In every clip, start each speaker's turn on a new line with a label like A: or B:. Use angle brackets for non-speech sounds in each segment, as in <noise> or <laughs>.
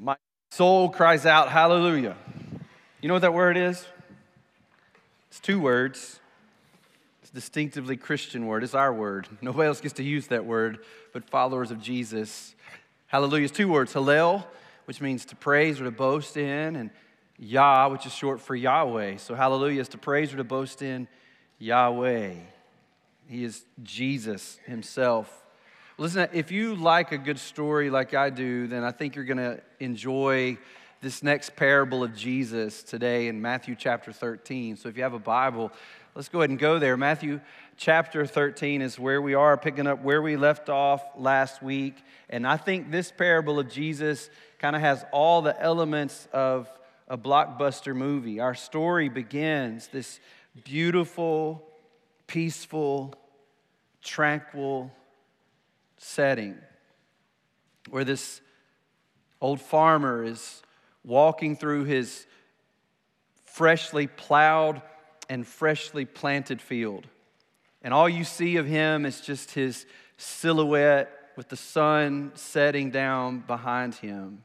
A: My soul cries out, Hallelujah. You know what that word is? It's two words. It's a distinctively Christian word. It's our word. Nobody else gets to use that word but followers of Jesus. Hallelujah is two words Hallel, which means to praise or to boast in, and Yah, which is short for Yahweh. So, hallelujah is to praise or to boast in Yahweh. He is Jesus himself. Listen, if you like a good story like I do, then I think you're going to enjoy this next parable of Jesus today in Matthew chapter 13. So if you have a Bible, let's go ahead and go there. Matthew chapter 13 is where we are, picking up where we left off last week. And I think this parable of Jesus kind of has all the elements of a blockbuster movie. Our story begins this beautiful, peaceful, tranquil, setting where this old farmer is walking through his freshly plowed and freshly planted field. And all you see of him is just his silhouette with the sun setting down behind him.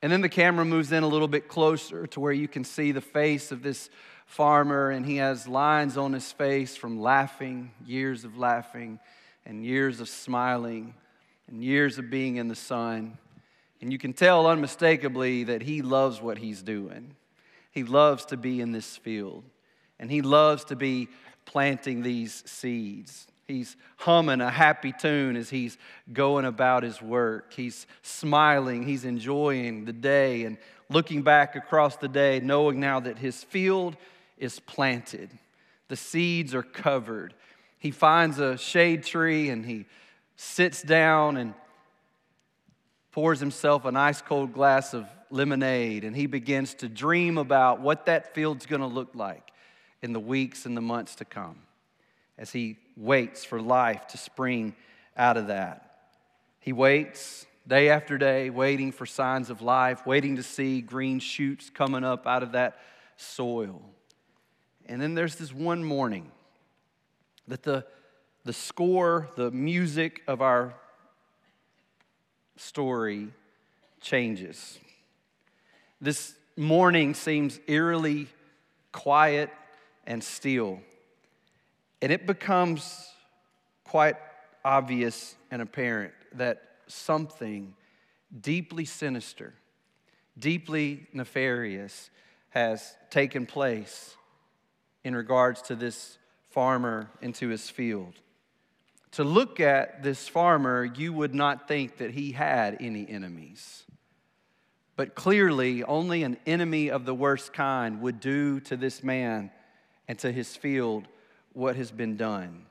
A: And then the camera moves in a little bit closer to where you can see the face of this farmer, and he has lines on his face from laughing, years of laughing and years of smiling and years of being in the sun. And you can tell unmistakably that he loves what he's doing. He loves to be in this field, and he loves to be planting these seeds. He's humming a happy tune as he's going about his work. He's smiling, he's enjoying the day and looking back across the day, knowing now that his field is planted. The seeds are covered, he finds a shade tree and he sits down and pours himself an ice cold glass of lemonade and he begins to dream about what that field's going to look like in the weeks and the months to come as he waits for life to spring out of that. He waits day after day, waiting for signs of life, waiting to see green shoots coming up out of that soil. And then there's this one morning that the, the score, the music of our story changes. This morning seems eerily quiet and still. And it becomes quite obvious and apparent that something deeply sinister, deeply nefarious has taken place in regards to this farmer into his field. To look at this farmer, you would not think that he had any enemies. But clearly, only an enemy of the worst kind would do to this man and to his field what has been done.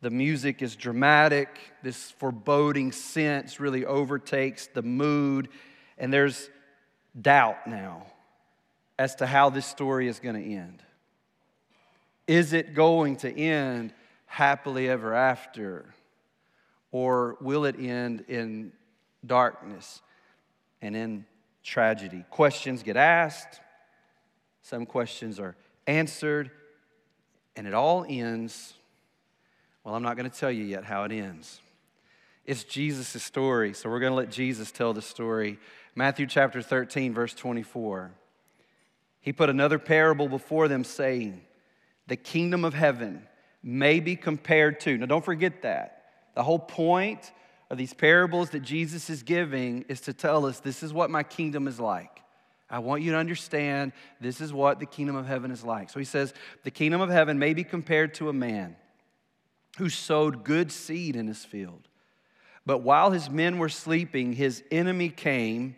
A: The music is dramatic. This foreboding sense really overtakes the mood. And there's doubt now as to how this story is going to end. Is it going to end happily ever after? Or will it end in darkness and in tragedy? Questions get asked, some questions are answered, and it all ends. Well, I'm not going to tell you yet how it ends. It's Jesus' story, so we're going to let Jesus tell the story. Matthew chapter 13, verse 24. He put another parable before them, saying, the kingdom of heaven may be compared to. Now, don't forget that. The whole point of these parables that Jesus is giving is to tell us this is what my kingdom is like. I want you to understand this is what the kingdom of heaven is like. So he says, the kingdom of heaven may be compared to a man who sowed good seed in his field. But while his men were sleeping, his enemy came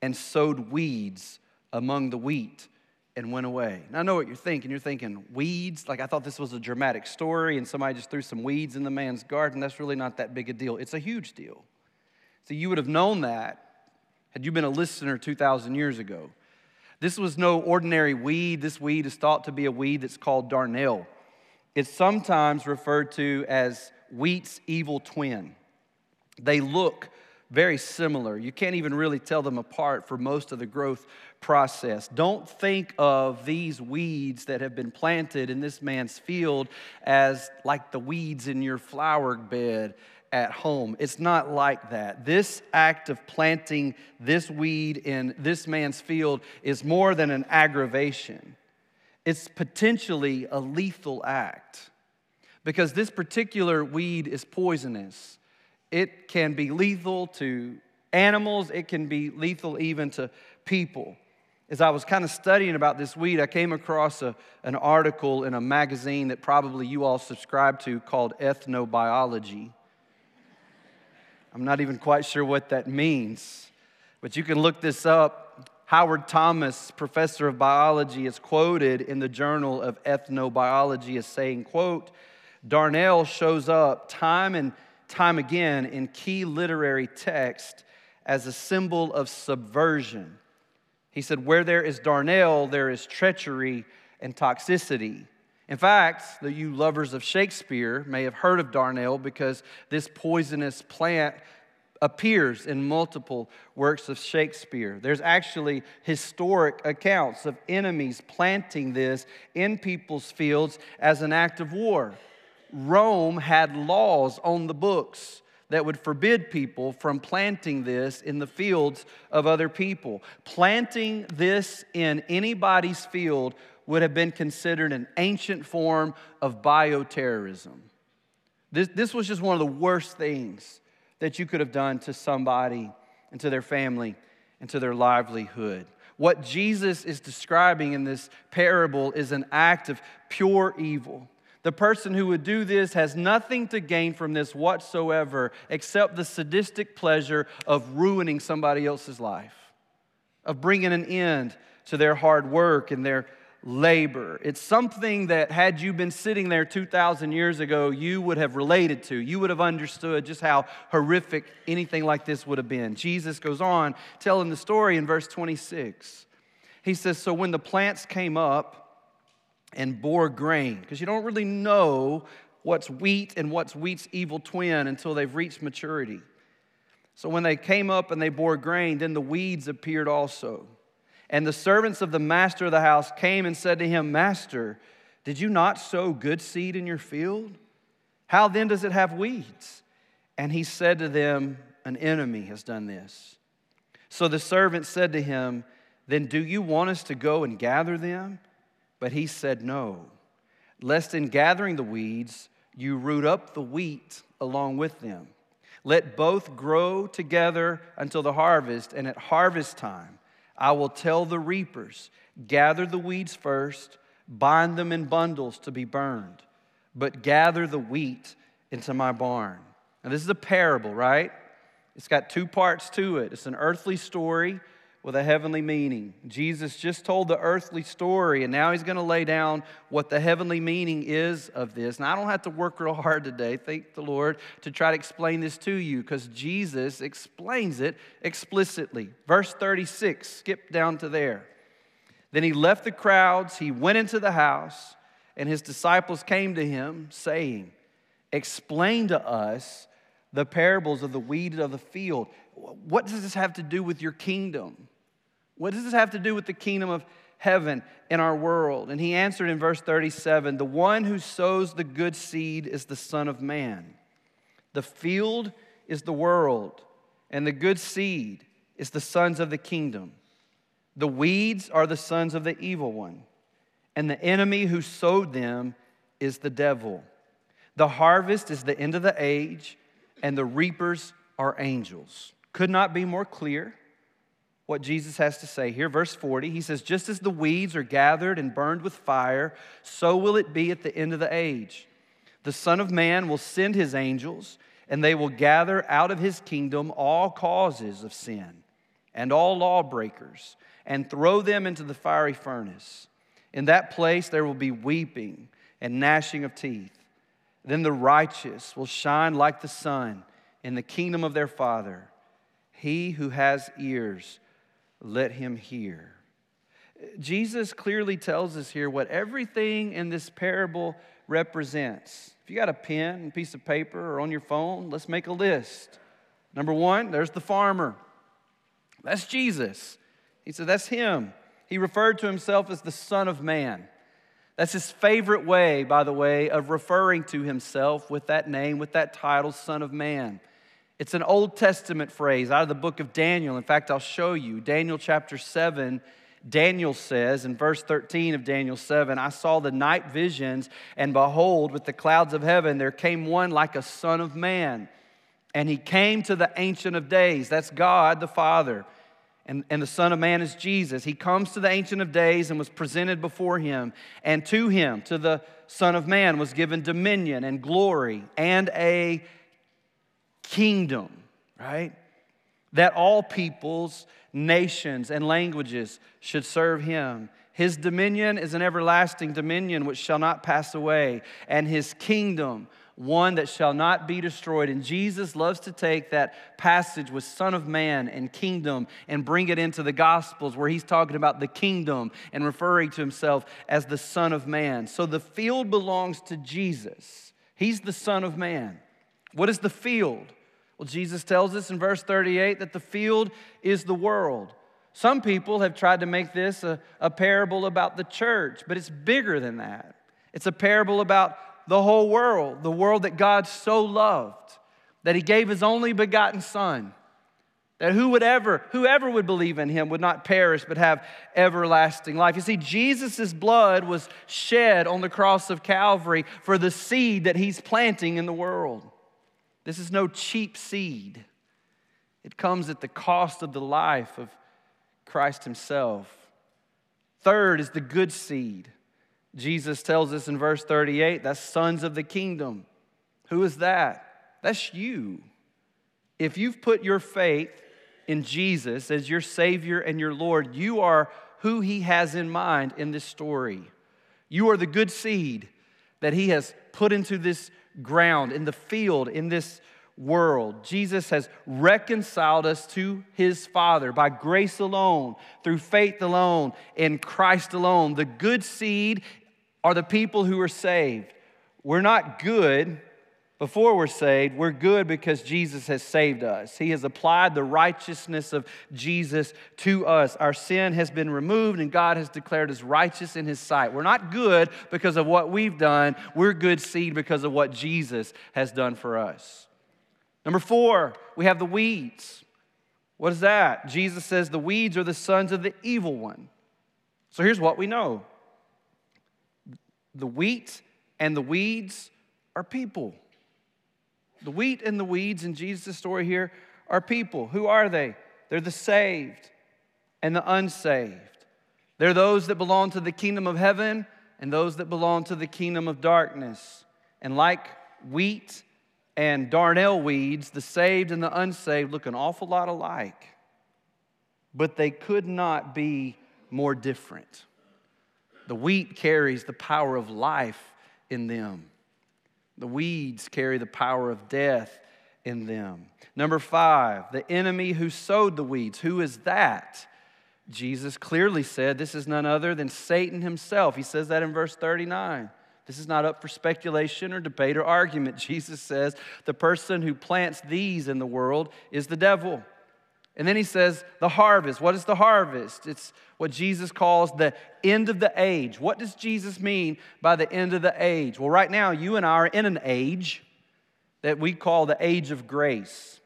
A: and sowed weeds among the wheat and went away. Now, I know what you're thinking. You're thinking, weeds? Like, I thought this was a dramatic story and somebody just threw some weeds in the man's garden. That's really not that big a deal. It's a huge deal. So, you would have known that had you been a listener 2,000 years ago. This was no ordinary weed. This weed is thought to be a weed that's called darnel. It's sometimes referred to as wheat's evil twin. They look very similar. You can't even really tell them apart for most of the growth process. Don't think of these weeds that have been planted in this man's field as like the weeds in your flower bed. at home. It's not like that. This act of planting this weed in this man's field is more than an aggravation, it's potentially a lethal act because this particular weed is poisonous. It can be lethal to animals, it can be lethal even to people. As I was kind of studying about this weed, I came across a, an article in a magazine that probably you all subscribe to called Ethnobiology. I'm not even quite sure what that means, but you can look this up. Howard Thomas, professor of biology, is quoted in the Journal of Ethnobiology as saying, quote, Darnel shows up time and time again in key literary text as a symbol of subversion. He said, Where there is Darnel, there is treachery and toxicity. In fact, the, you lovers of Shakespeare may have heard of Darnel because this poisonous plant appears in multiple works of Shakespeare. There's actually historic accounts of enemies planting this in people's fields as an act of war. Rome had laws on the books that would forbid people from planting this in the fields of other people. Planting this in anybody's field would have been considered an ancient form of bioterrorism. This, this was just one of the worst things that you could have done to somebody and to their family and to their livelihood. What Jesus is describing in this parable is an act of pure evil. The person who would do this has nothing to gain from this whatsoever except the sadistic pleasure of ruining somebody else's life, of bringing an end to their hard work and their labor. It's something that, had you been sitting there 2,000 years ago, you would have related to. You would have understood just how horrific anything like this would have been. Jesus goes on telling the story in verse 26. He says, So when the plants came up and bore grain, because you don't really know what's wheat and what's wheat's evil twin until they've reached maturity. So when they came up and they bore grain, then the weeds appeared also. And the servants of the master of the house came and said to him, Master, did you not sow good seed in your field? How then does it have weeds? And he said to them, An enemy has done this. So the servant said to him, Then do you want us to go and gather them? But he said, No, lest in gathering the weeds, you root up the wheat along with them. Let both grow together until the harvest, and at harvest time, I will tell the reapers, gather the weeds first, bind them in bundles to be burned, but gather the wheat into my barn. Now, this is a parable, right? It's got two parts to it. It's an earthly story with a heavenly meaning. Jesus just told the earthly story, and now he's going to lay down what the heavenly meaning is of this. And I don't have to work real hard today, thank the Lord, to try to explain this to you because Jesus explains it explicitly. Verse 36, skip down to there. Then he left the crowds, he went into the house, and his disciples came to him, saying, Explain to us the parables of the weed of the field. What does this have to do with your kingdom? What does this have to do with the kingdom of heaven in our world? And he answered in verse 37 The one who sows the good seed is the Son of Man. The field is the world, and the good seed is the sons of the kingdom. The weeds are the sons of the evil one, and the enemy who sowed them is the devil. The harvest is the end of the age, and the reapers are angels. Could not be more clear what Jesus has to say here. Verse 40, he says, Just as the weeds are gathered and burned with fire, so will it be at the end of the age. The Son of Man will send his angels, and they will gather out of his kingdom all causes of sin and all lawbreakers, and throw them into the fiery furnace. In that place there will be weeping and gnashing of teeth. Then the righteous will shine like the sun in the kingdom of their Father. He who has ears, let him hear. Jesus clearly tells us here what everything in this parable represents. If you got a pen and piece of paper or on your phone, let's make a list. Number one, there's the farmer. That's Jesus. He said, That's him. He referred to himself as the Son of Man. That's his favorite way, by the way, of referring to himself with that name, with that title, Son of Man. It's an Old Testament phrase out of the book of Daniel. In fact, I'll show you. Daniel chapter 7, Daniel says in verse 13 of Daniel 7 I saw the night visions, and behold, with the clouds of heaven, there came one like a son of man. And he came to the Ancient of Days. That's God the Father. And, and the Son of Man is Jesus. He comes to the Ancient of Days and was presented before him. And to him, to the Son of Man, was given dominion and glory and a kingdom, right? That all peoples, nations, and languages should serve him. His dominion is an everlasting dominion which shall not pass away, and his kingdom one that shall not be destroyed. And Jesus loves to take that passage with Son of Man and kingdom and bring it into the Gospels where he's talking about the kingdom and referring to himself as the Son of Man. So the field belongs to Jesus. He's the Son of Man. What is the field? Well, Jesus tells us in verse 38 that the field is the world. Some people have tried to make this a, a parable about the church, but it's bigger than that. It's a parable about the whole world, the world that God so loved, that he gave his only begotten Son, that who would ever, whoever would believe in him would not perish but have everlasting life. You see, Jesus' blood was shed on the cross of Calvary for the seed that he's planting in the world. This is no cheap seed. It comes at the cost of the life of Christ himself. Third is the good seed. Jesus tells us in verse 38 that's sons of the kingdom. Who is that? That's you. If you've put your faith in Jesus as your Savior and your Lord, you are who He has in mind in this story. You are the good seed that He has put into this ground, in the field, in this world. Jesus has reconciled us to his Father by grace alone, through faith alone, in Christ alone. The good seed are the people who are saved. We're not good before we're saved. We're good because Jesus has saved us. He has applied the righteousness of Jesus to us. Our sin has been removed, and God has declared us righteous in His sight. We're not good because of what we've done. We're good seed because of what Jesus has done for us. Number four, we have the weeds. What is that? Jesus says the weeds are the sons of the evil one. So here's what we know the wheat and the weeds are people. The wheat and the weeds in Jesus' story here are people. Who are they? They're the saved and the unsaved. They're those that belong to the kingdom of heaven and those that belong to the kingdom of darkness. And like wheat and darnel weeds, the saved and the unsaved look an awful lot alike, but they could not be more different. The wheat carries the power of life in them. The weeds carry the power of death in them. Number five, the enemy who sowed the weeds. Who is that? Jesus clearly said this is none other than Satan himself. He says that in verse 39. This is not up for speculation or debate or argument. <laughs> Jesus says the person who plants these in the world is the devil. And then he says, the harvest. What is the harvest? It's what Jesus calls the end of the age. What does Jesus mean by the end of the age? Well, right now, you and I are in an age that we call the age of grace.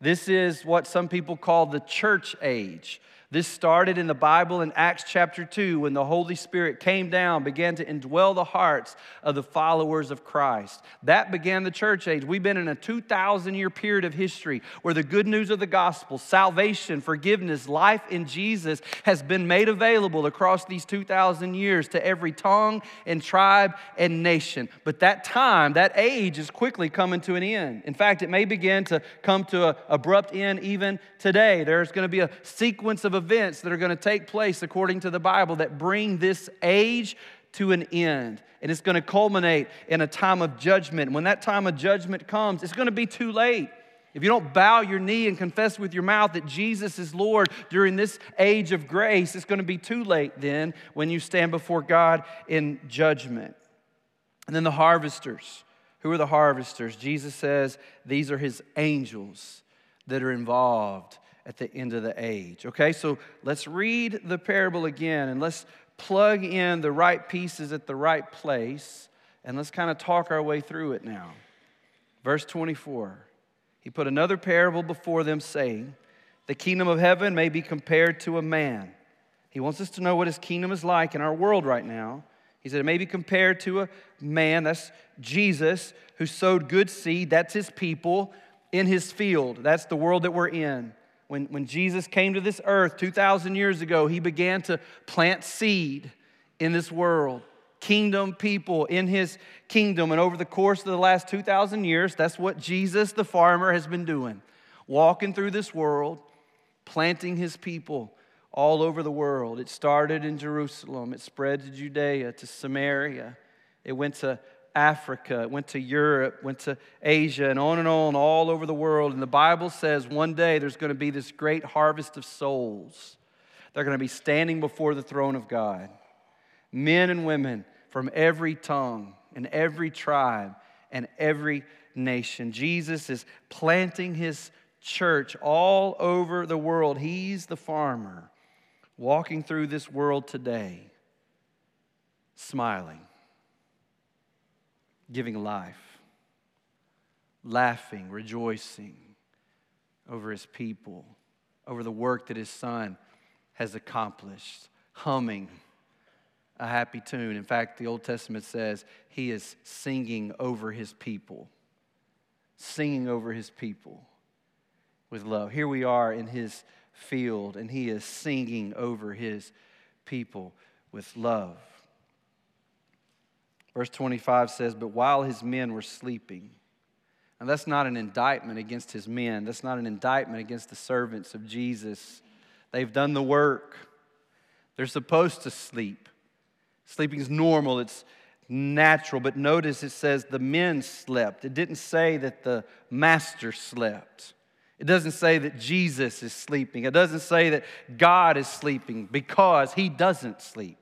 A: This is what some people call the church age. This started in the Bible in Acts chapter 2 when the Holy Spirit came down, began to indwell the hearts of the followers of Christ. That began the church age. We've been in a 2,000 year period of history where the good news of the gospel, salvation, forgiveness, life in Jesus has been made available across these 2,000 years to every tongue and tribe and nation. But that time, that age is quickly coming to an end. In fact, it may begin to come to an abrupt end even today. There's going to be a sequence of events that are going to take place according to the Bible that bring this age to an end. And it's going to culminate in a time of judgment. When that time of judgment comes, it's going to be too late. If you don't bow your knee and confess with your mouth that Jesus is Lord during this age of grace, it's going to be too late then when you stand before God in judgment. And then the harvesters. Who are the harvesters? Jesus says these are his angels that are involved at the end of the age. Okay, so let's read the parable again and let's plug in the right pieces at the right place, and let's kind of talk our way through it now. Verse 24 He put another parable before them, saying, The kingdom of heaven may be compared to a man. He wants us to know what his kingdom is like in our world right now. He said it may be compared to a man, that's Jesus, who sowed good seed, that's his people, in his field. That's the world that we're in. When, when Jesus came to this earth 2,000 years ago, he began to plant seed in this world. Kingdom people in his kingdom. And over the course of the last 2,000 years, that's what Jesus the farmer has been doing walking through this world, planting his people all over the world. It started in Jerusalem, it spread to Judea, to Samaria, it went to Africa, it went to Europe, went to Asia, and on and on, all over the world. And the Bible says one day there's going to be this great harvest of souls. They're going to be standing before the throne of God. Men and women from every tongue and every tribe and every nation. Jesus is planting his church all over the world. He's the farmer walking through this world today, smiling giving life, laughing, rejoicing over his people, over the work that his son has accomplished, humming a happy tune. In fact, the Old Testament says he is singing over his people, singing over his people with love. Here we are in his field, and he is singing over his people with love. Verse 25 says, But while his men were sleeping, and that's not an indictment against his men, that's not an indictment against the servants of Jesus. They've done the work, they're supposed to sleep. Sleeping is normal, it's natural, but notice it says the men slept. It didn't say that the master slept. It doesn't say that Jesus is sleeping. It doesn't say that God is sleeping because he doesn't sleep.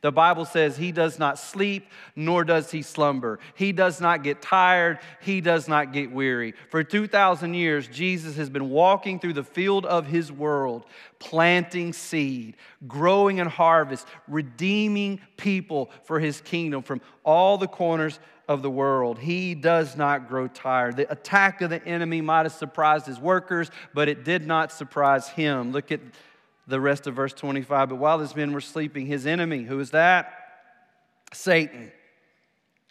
A: The Bible says he does not sleep, nor does he slumber. He does not get tired, he does not get weary. For 2,000 years, Jesus has been walking through the field of his world, planting seed, growing and harvest, redeeming people for his kingdom from all the corners of the world. He does not grow tired. The attack of the enemy might have surprised his workers, but it did not surprise him. Look at the rest of verse 25. But while his men were sleeping, his enemy, who is that? Satan.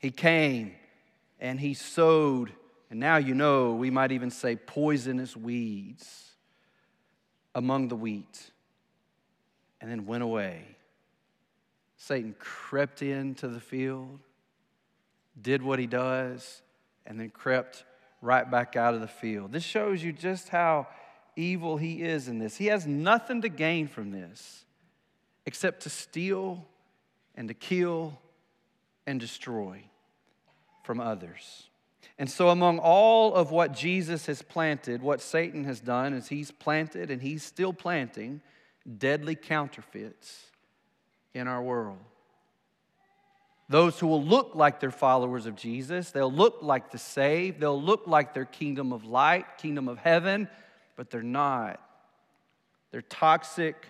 A: He came and he sowed, and now you know, we might even say poisonous weeds among the wheat, and then went away. Satan crept into the field, did what he does, and then crept right back out of the field. This shows you just how evil he is in this. He has nothing to gain from this except to steal and to kill and destroy from others. And so, among all of what Jesus has planted, what Satan has done is he's planted and he's still planting deadly counterfeits in our world. Those who will look like they're followers of Jesus, they'll look like the saved, they'll look like their kingdom of light, kingdom of heaven, but they're not. They're toxic,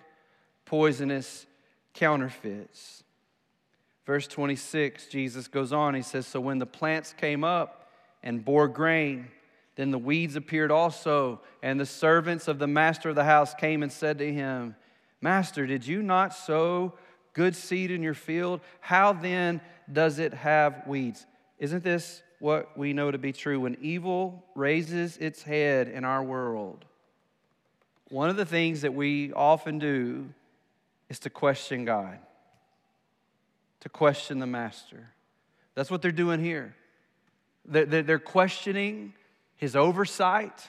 A: poisonous counterfeits. Verse 26, Jesus goes on. He says, So when the plants came up and bore grain, then the weeds appeared also, and the servants of the master of the house came and said to him, Master, did you not sow good seed in your field? How then does it have weeds? Isn't this what we know to be true? When evil raises its head in our world, one of the things that we often do is to question God, to question the Master. That's what they're doing here. They're questioning his oversight.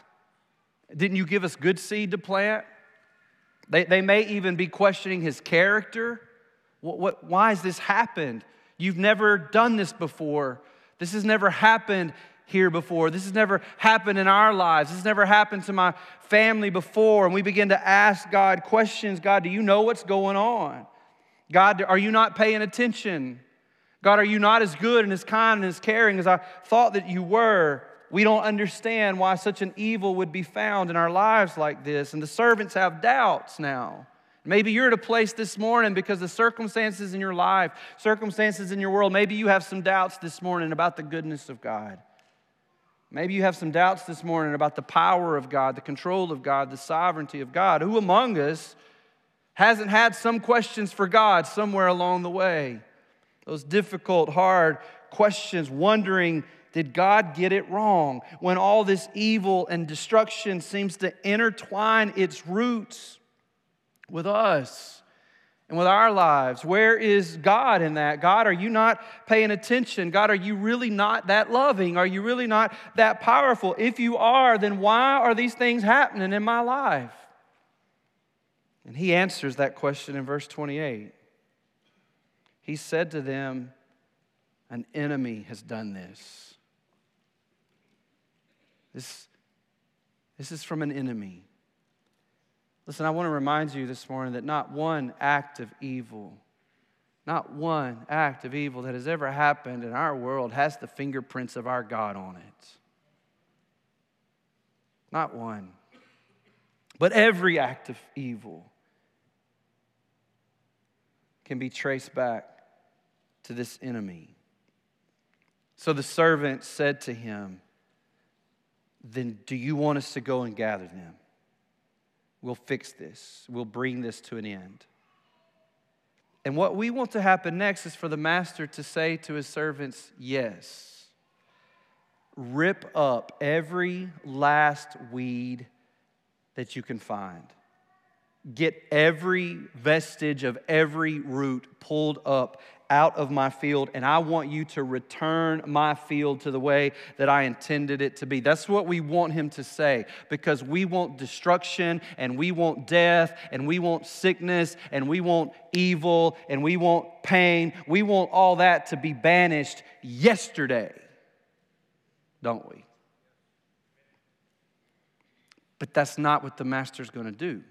A: Didn't you give us good seed to plant? They, they may even be questioning his character. What, what, why has this happened? You've never done this before. This has never happened here before. This has never happened in our lives. This has never happened to my family before. And we begin to ask God questions God, do you know what's going on? God, are you not paying attention? God, are you not as good and as kind and as caring as I thought that you were? We don't understand why such an evil would be found in our lives like this. And the servants have doubts now. Maybe you're at a place this morning because the circumstances in your life, circumstances in your world, maybe you have some doubts this morning about the goodness of God. Maybe you have some doubts this morning about the power of God, the control of God, the sovereignty of God. Who among us hasn't had some questions for God somewhere along the way? Those difficult, hard questions, wondering, did God get it wrong? When all this evil and destruction seems to intertwine its roots with us and with our lives. Where is God in that? God, are you not paying attention? God, are you really not that loving? Are you really not that powerful? If you are, then why are these things happening in my life? And he answers that question in verse 28. He said to them, An enemy has done this. This, this is from an enemy. Listen, I want to remind you this morning that not one act of evil, not one act of evil that has ever happened in our world has the fingerprints of our God on it. Not one. But every act of evil can be traced back to this enemy. So the servant said to him, Then do you want us to go and gather them? We'll fix this, we'll bring this to an end. And what we want to happen next is for the master to say to his servants, Yes. Rip up every last weed that you can find. Get every vestige of every root pulled up out of my field, and I want you to return my field to the way that I intended it to be. That's what we want him to say because we want destruction and we want death and we want sickness and we want evil and we want pain. We want all that to be banished yesterday, don't we? But that's not what the master's going to do.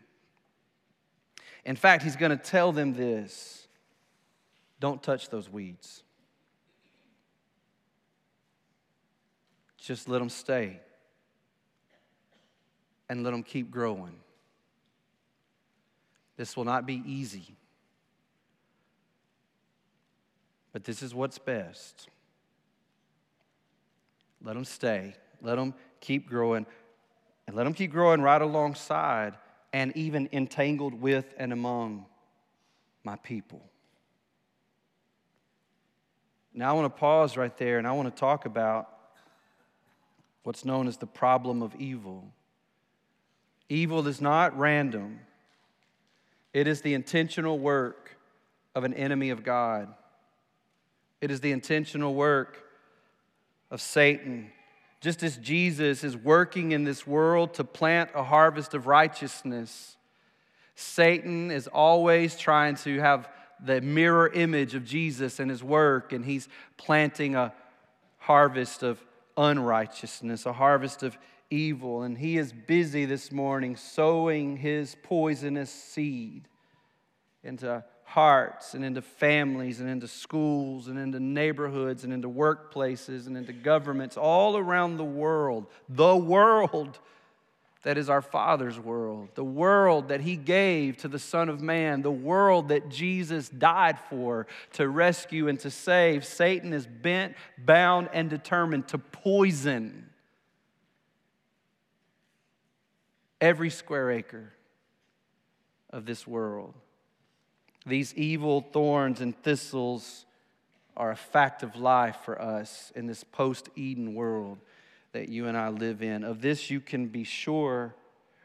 A: In fact, he's going to tell them this don't touch those weeds. Just let them stay and let them keep growing. This will not be easy, but this is what's best. Let them stay, let them keep growing, and let them keep growing right alongside and even entangled with and among my people. Now, I want to pause right there and I want to talk about what's known as the problem of evil. Evil is not random, it is the intentional work of an enemy of God. It is the intentional work of Satan. Just as Jesus is working in this world to plant a harvest of righteousness, Satan is always trying to have the mirror image of Jesus and his work, and he's planting a harvest of unrighteousness, a harvest of evil. And he is busy this morning sowing his poisonous seed into hearts and into families and into schools and into neighborhoods and into workplaces and into governments all around the world. The world that is our Father's world, the world that He gave to the Son of Man, the world that Jesus died for to rescue and to save. Satan is bent, bound, and determined to poison every square acre of this world. These evil thorns and thistles are a fact of life for us in this post Eden world that you and I live in. Of this, you can be sure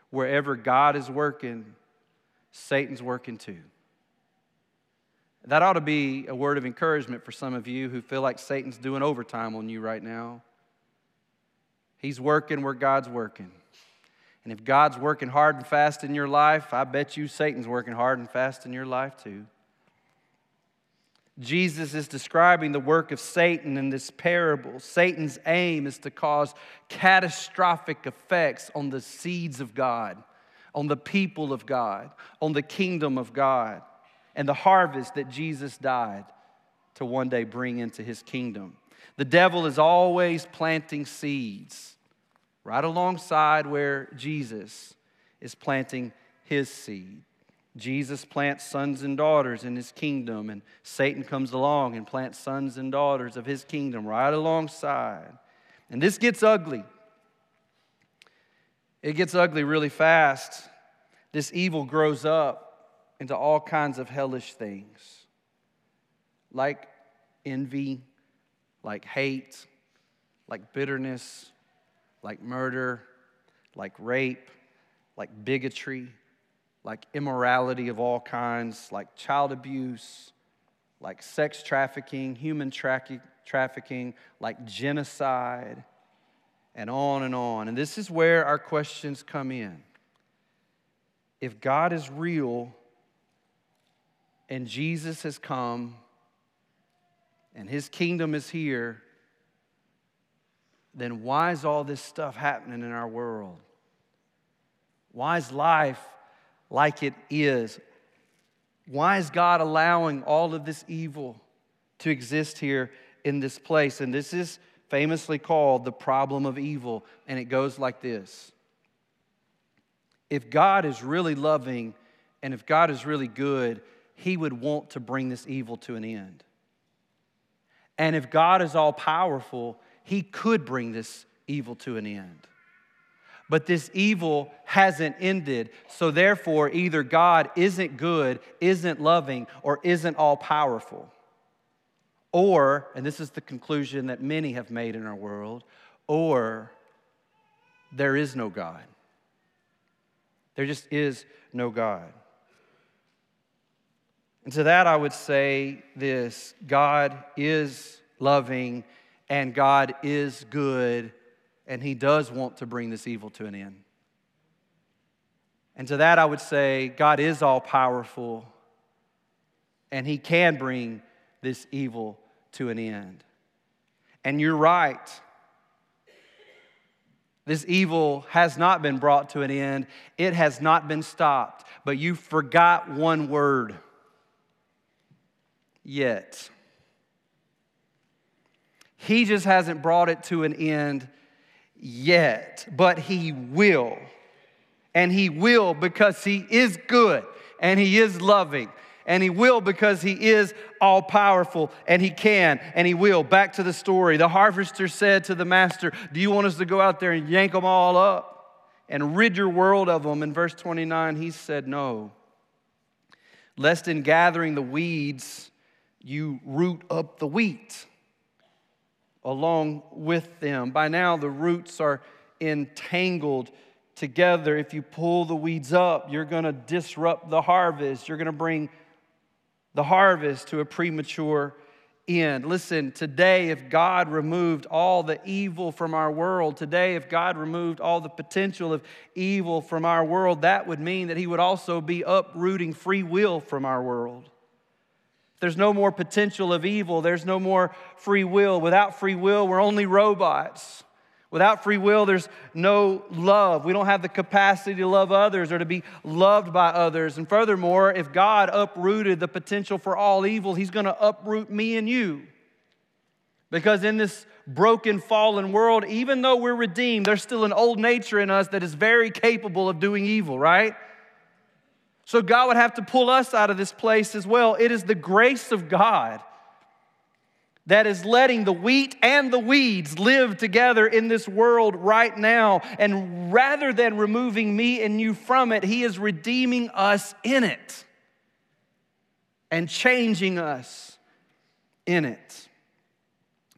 A: wherever God is working, Satan's working too. That ought to be a word of encouragement for some of you who feel like Satan's doing overtime on you right now. He's working where God's working. And if God's working hard and fast in your life, I bet you Satan's working hard and fast in your life too. Jesus is describing the work of Satan in this parable. Satan's aim is to cause catastrophic effects on the seeds of God, on the people of God, on the kingdom of God, and the harvest that Jesus died to one day bring into his kingdom. The devil is always planting seeds right alongside where Jesus is planting his seed. Jesus plants sons and daughters in his kingdom, and Satan comes along and plants sons and daughters of his kingdom right alongside. And this gets ugly. It gets ugly really fast. This evil grows up into all kinds of hellish things like envy, like hate, like bitterness, like murder, like rape, like bigotry like immorality of all kinds, like child abuse, like sex trafficking, human tra- trafficking, like genocide, and on and on. And this is where our questions come in. If God is real and Jesus has come and his kingdom is here, then why is all this stuff happening in our world? Why is life like it is. Why is God allowing all of this evil to exist here in this place? And this is famously called the problem of evil, and it goes like this If God is really loving and if God is really good, He would want to bring this evil to an end. And if God is all powerful, He could bring this evil to an end but this evil hasn't ended. So, therefore, either God isn't good, isn't loving, or isn't all powerful. Or, and this is the conclusion that many have made in our world, or there is no God. There just is no God. And to that, I would say this God is loving and God is good and He does want to bring this evil to an end. And to that, I would say God is all powerful, and He can bring this evil to an end. And you're right. This evil has not been brought to an end, it has not been stopped. But you forgot one word yet. He just hasn't brought it to an end yet, but He will. And He will because He is good and He is loving. And He will because He is all powerful and He can and He will. Back to the story. The harvester said to the master, Do you want us to go out there and yank them all up and rid your world of them? In verse 29, He said, No. Lest in gathering the weeds, you root up the wheat along with them. By now, the roots are entangled together. If you pull the weeds up, you're going to disrupt the harvest. You're going to bring the harvest to a premature end. Listen, today, if God removed all the evil from our world, today, if God removed all the potential of evil from our world, that would mean that He would also be uprooting free will from our world. There's no more potential of evil. There's no more free will. Without free will, we're only robots. Without free will, there's no love. We don't have the capacity to love others or to be loved by others. And furthermore, if God uprooted the potential for all evil, He's going to uproot me and you. Because in this broken, fallen world, even though we're redeemed, there's still an old nature in us that is very capable of doing evil, right? So God would have to pull us out of this place as well. It is the grace of God that is letting the wheat and the weeds live together in this world right now. And rather than removing me and you from it, He is redeeming us in it and changing us in it.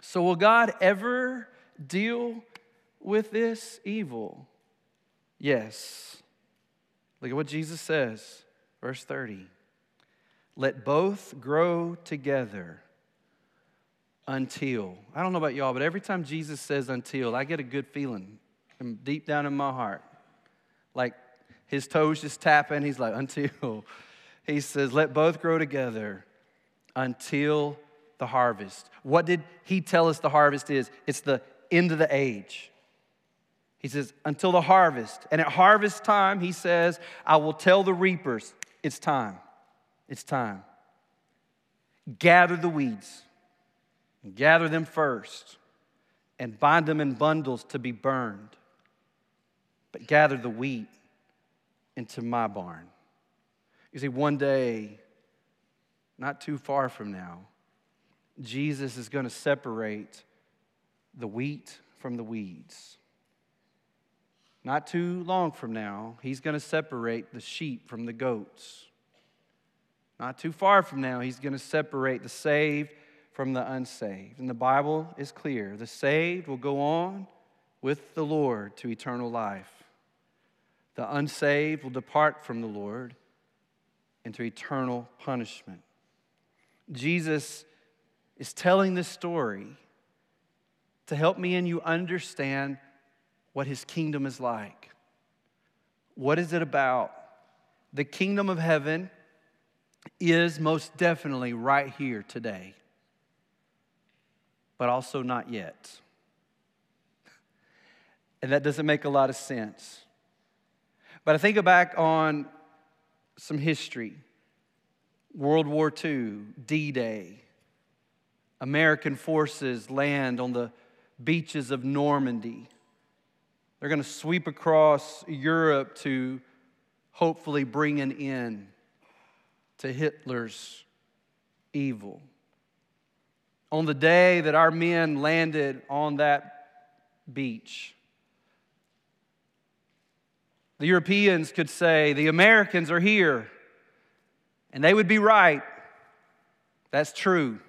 A: So, will God ever deal with this evil? Yes. Look at what Jesus says, verse 30. Let both grow together until. I don't know about y'all, but every time Jesus says until, I get a good feeling deep down in my heart. Like his toes just tapping. He's like, until. <laughs> He says, let both grow together until the harvest. What did he tell us the harvest is? It's the end of the age. He says, until the harvest. And at harvest time, he says, I will tell the reapers, it's time. It's time. Gather the weeds, gather them first, and bind them in bundles to be burned. But gather the wheat into my barn. You see, one day, not too far from now, Jesus is going to separate the wheat from the weeds. Not too long from now, he's going to separate the sheep from the goats. Not too far from now, he's going to separate the saved from the unsaved. And the Bible is clear the saved will go on with the Lord to eternal life, the unsaved will depart from the Lord into eternal punishment. Jesus is telling this story to help me and you understand what his kingdom is like. What is it about? The kingdom of heaven is most definitely right here today, but also not yet. <laughs> And that doesn't make a lot of sense. But I think back on some history World War II, D Day, American forces land on the beaches of Normandy. They're going to sweep across Europe to hopefully bring an end to Hitler's evil. On the day that our men landed on that beach, the Europeans could say, The Americans are here. And they would be right. That's true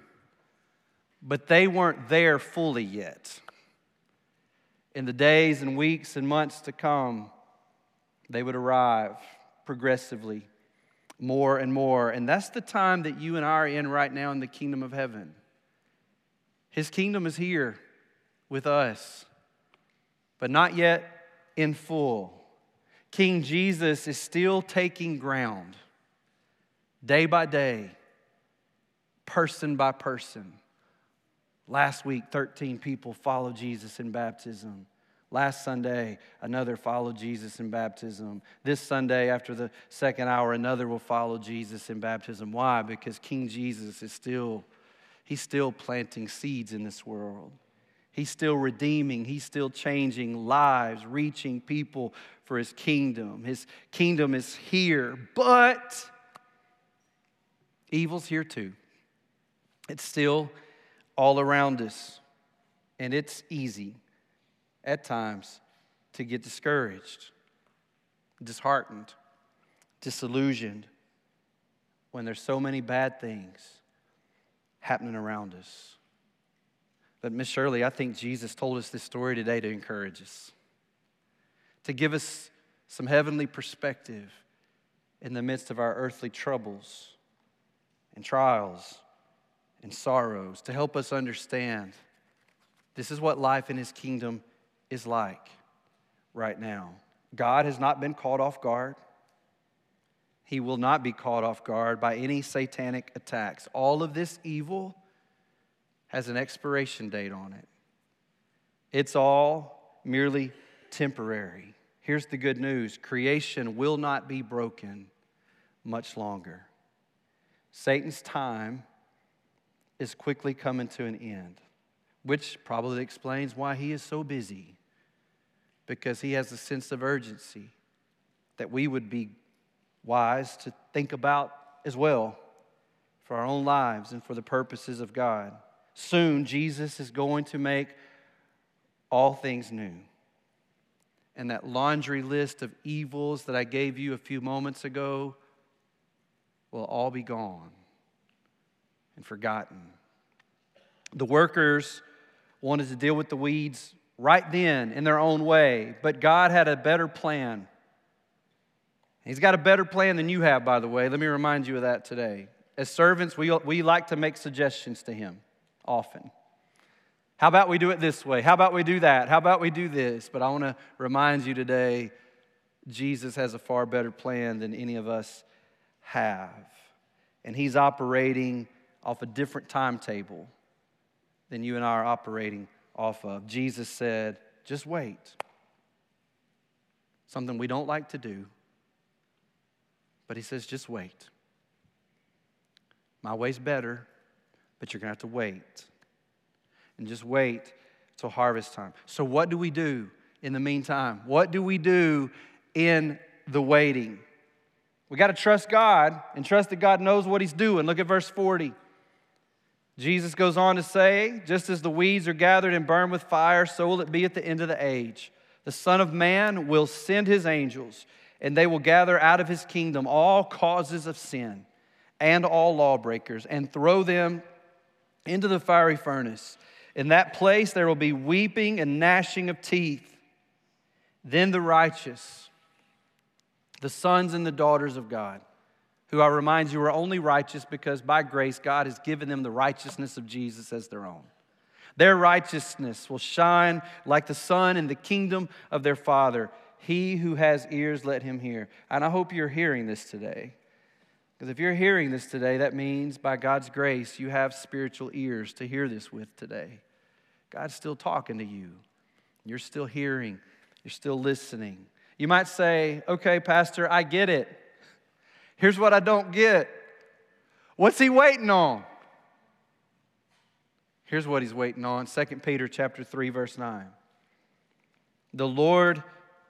A: but they weren't there fully yet. In the days and weeks and months to come, they would arrive progressively more and more. And that's the time that you and I are in right now in the kingdom of heaven. His kingdom is here with us, but not yet in full. King Jesus is still taking ground day by day, person by person. Last week, 13 people followed Jesus in baptism. Last Sunday, another followed Jesus in baptism. This Sunday, after the second hour, another will follow Jesus in baptism. Why? Because King Jesus is still, he's still planting seeds in this world. He's still redeeming, he's still changing lives, reaching people for his kingdom. His kingdom is here, but evil's here too. It's still all around us. And it's easy at times to get discouraged, disheartened, disillusioned when there's so many bad things happening around us. But, Miss Shirley, I think Jesus told us this story today to encourage us, to give us some heavenly perspective in the midst of our earthly troubles and trials and sorrows to help us understand this is what life in His kingdom is like right now. God has not been caught off guard. He will not be caught off guard by any satanic attacks. All of this evil has an expiration date on it. It's all merely temporary. Here's the good news creation will not be broken much longer. Satan's time is quickly coming to an end, which probably explains why he is so busy, because he has a sense of urgency that we would be wise to think about as well for our own lives and for the purposes of God. Soon, Jesus is going to make all things new. And that laundry list of evils that I gave you a few moments ago will all be gone and forgotten. The workers wanted to deal with the weeds right then in their own way, but God had a better plan. He's got a better plan than you have, by the way. Let me remind you of that today. As servants, we, we like to make suggestions to Him often. How about we do it this way? How about we do that? How about we do this? But I want to remind you today Jesus has a far better plan than any of us have. And He's operating off a different timetable than you and I are operating off of. Jesus said, just wait. Something we don't like to do. But he says, just wait. My way's better, but you're going to have to wait. And just wait till harvest time. So, what do we do in the meantime? What do we do in the waiting? We got to trust God and trust that God knows what He's doing. Look at verse 40. Jesus goes on to say, Just as the weeds are gathered and burned with fire, so will it be at the end of the age. The Son of Man will send His angels, and they will gather out of His kingdom all causes of sin and all lawbreakers, and throw them into the fiery furnace. In that place there will be weeping and gnashing of teeth. Then the righteous, the sons and the daughters of God, who I remind you are only righteous because by grace God has given them the righteousness of Jesus as their own. Their righteousness will shine like the sun in the kingdom of their Father. He who has ears, let him hear. And I hope you're hearing this today. Because if you're hearing this today, that means by God's grace, you have spiritual ears to hear this with today. God's still talking to you. You're still hearing, you're still listening. You might say, okay, Pastor, I get it. Here's what I don't get. What's he waiting on? Here's what he's waiting on 2 Peter chapter 3 verse 9. The Lord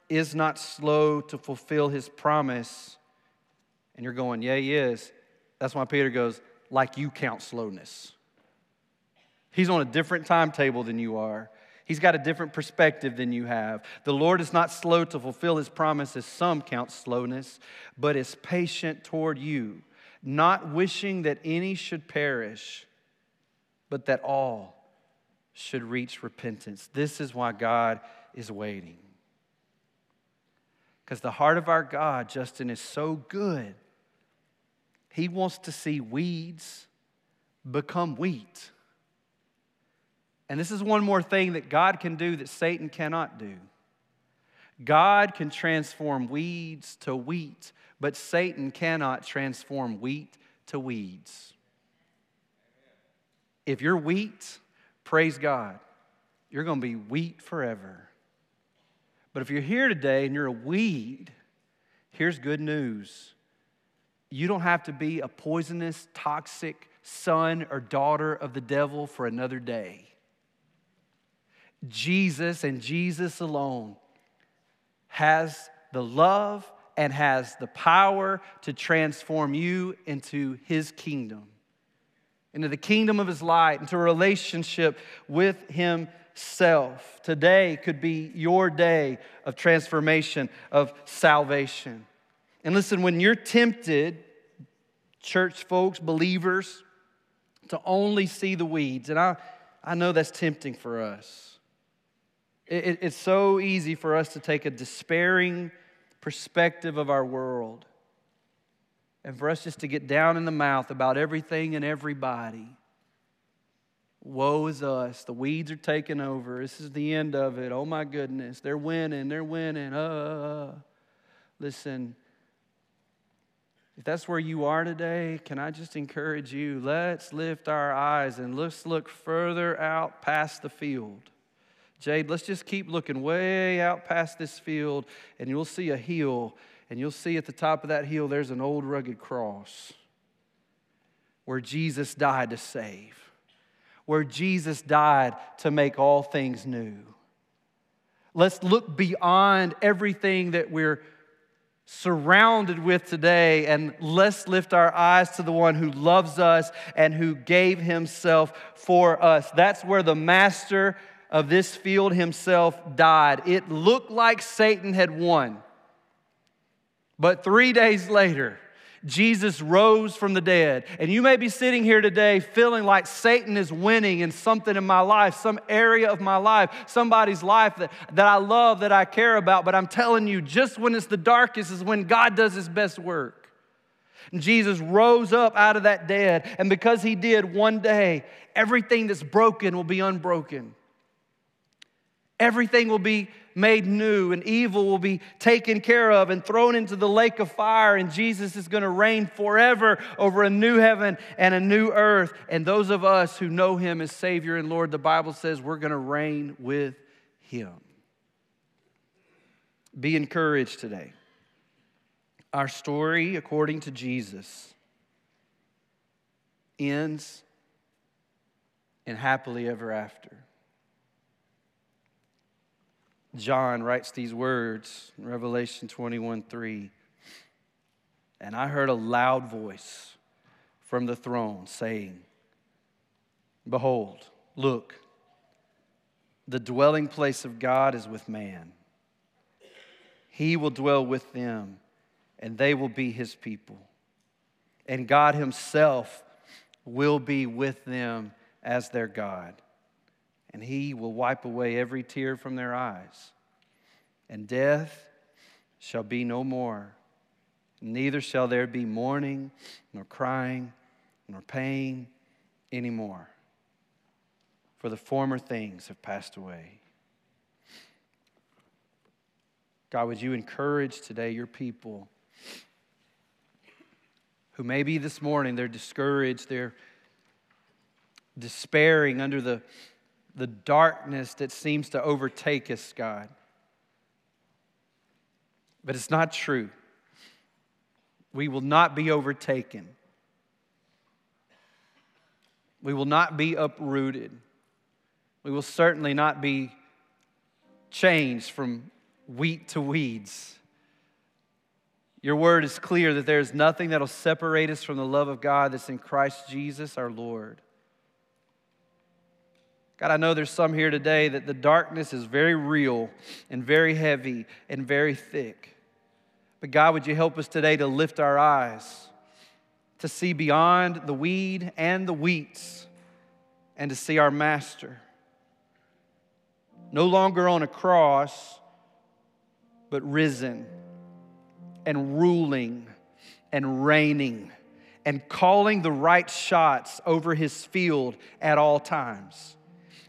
A: is not slow to fulfill his promise. And you're going, "Yeah, he is." That's why Peter goes, "Like you count slowness." He's on a different timetable than you are. He's got a different perspective than you have. The Lord is not slow to fulfill his promises, some count slowness, but is patient toward you, not wishing that any should perish, but that all should reach repentance. This is why God is waiting. Because the heart of our God, Justin, is so good. He wants to see weeds become wheat. And this is one more thing that God can do that Satan cannot do. God can transform weeds to wheat, but Satan cannot transform wheat to weeds. If you're wheat, praise God, you're going to be wheat forever. But if you're here today and you're a weed, here's good news. You don't have to be a poisonous, toxic son or daughter of the devil for another day. Jesus and Jesus alone has the love and has the power to transform you into his kingdom, into the kingdom of his light, into a relationship with himself. Today could be your day of transformation, of salvation. And listen, when you're tempted, church folks, believers, to only see the weeds, and I, I know that's tempting for us. It, it's so easy for us to take a despairing perspective of our world and for us just to get down in the mouth about everything and everybody. Woe is us. The weeds are taking over. This is the end of it. Oh my goodness. They're winning. They're winning. Uh, listen, if that's where you are today, can I just encourage you? Let's lift our eyes and let's look further out past the field. Jade, let's just keep looking way out past this field, and you'll see a hill, and you'll see at the top of that hill there's an old rugged cross where Jesus died to save, where Jesus died to make all things new. Let's look beyond everything that we're surrounded with today and let's lift our eyes to the one who loves us and who gave himself for us. That's where the master of this field himself died. It looked like Satan had won. But three days later, Jesus rose from the dead. And you may be sitting here today feeling like Satan is winning in something in my life, some area of my life, somebody's life that, that I love, that I care about. But I'm telling you, just when it's the darkest is when God does his best work. And Jesus rose up out of that dead. And because he did, one day, everything that's broken will be unbroken. Everything will be made new, and evil will be taken care of and thrown into the lake of fire, and Jesus is going to reign forever over a new heaven and a new earth. And those of us who know Him as Savior and Lord, the Bible says we're going to reign with Him. Be encouraged today. Our story, according to Jesus, ends in happily ever after. John writes these words in Revelation 21 3. And I heard a loud voice from the throne saying, Behold, look, the dwelling place of God is with man. He will dwell with them, and they will be his people. And God himself will be with them as their God. And he will wipe away every tear from their eyes. And death shall be no more. Neither shall there be mourning, nor crying, nor pain anymore for the former things have passed away. God, would you encourage today your people who maybe this morning they're discouraged, they're despairing under the, the darkness that seems to overtake us, God. But it's not true. We will not be overtaken. We will not be uprooted. We will certainly not be changed from wheat to weeds. Your word is clear that there is nothing that will separate us from the love of God that's in Christ Jesus our Lord. God, I know there's some here today that the darkness is very real and very heavy and very thick. But God, would you help us today to lift our eyes, to see beyond the weed and the weeds, and to see our Master no longer on a cross, but risen and ruling and reigning and calling the right shots over his field at all times.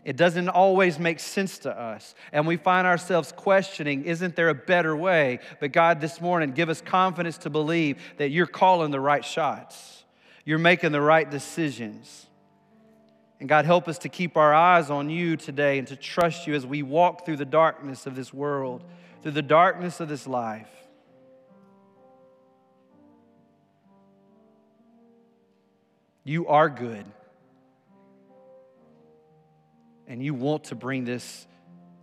A: It doesn't always make sense to us. And we find ourselves questioning, isn't there a better way? But God, this morning, give us confidence to believe that you're calling the right shots, you're making the right decisions. And God, help us to keep our eyes on you today and to trust you as we walk through the darkness of this world, through the darkness of this life. You are good. And you want to bring this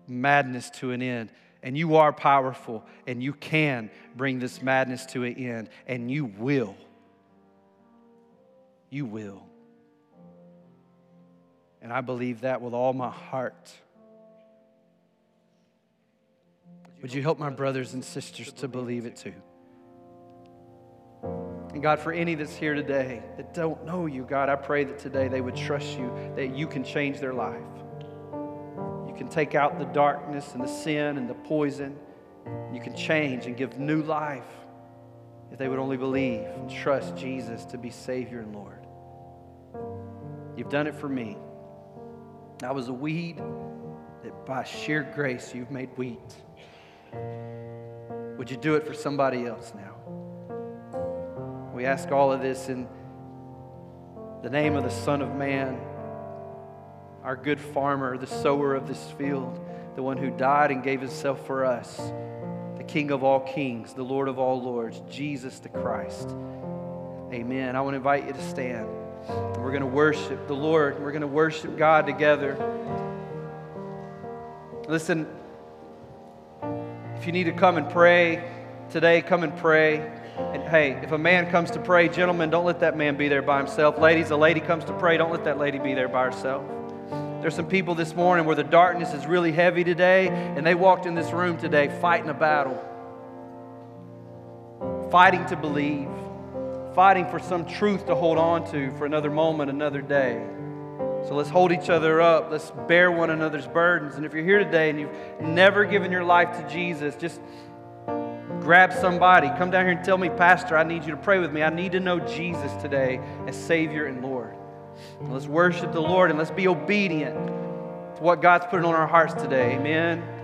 A: madness to an end. And you are powerful, and you can bring this madness to an end, and you will. You will. And I believe that with all my heart. Would you help my brothers and sisters to believe it too? And God, for any that's here today that don't know you, God, I pray that today they would trust you, that you can change their life. You can take out the darkness and the sin and the poison. You can change and give new life if they would only believe and trust Jesus to be Savior and Lord. You've done it for me. I was a weed that by sheer grace you've made wheat. Would you do it for somebody else now? We ask all of this in the name of the Son of Man, our good farmer, the sower of this field, the one who died and gave himself for us, the King of all kings, the Lord of all lords, Jesus the Christ. Amen. I want to invite you to stand. We're going to worship the Lord. We're going to worship God together. Listen, if you need to come and pray today, come and pray. And hey, if a man comes to pray, gentlemen, don't let that man be there by himself. Ladies, a lady comes to pray, don't let that lady be there by herself. There's some people this morning where the darkness is really heavy today, and they walked in this room today fighting a battle, fighting to believe fighting for some truth to hold on to for another moment, another day. So let's hold each other up. Let's bear one another's burdens. And if you're here today and you've never given your life to Jesus, just grab somebody. Come down here and tell me, Pastor, I need you to pray with me. I need to know Jesus today as Savior and Lord. Let's worship the Lord and let's be obedient to what God's putting on our hearts today. Amen.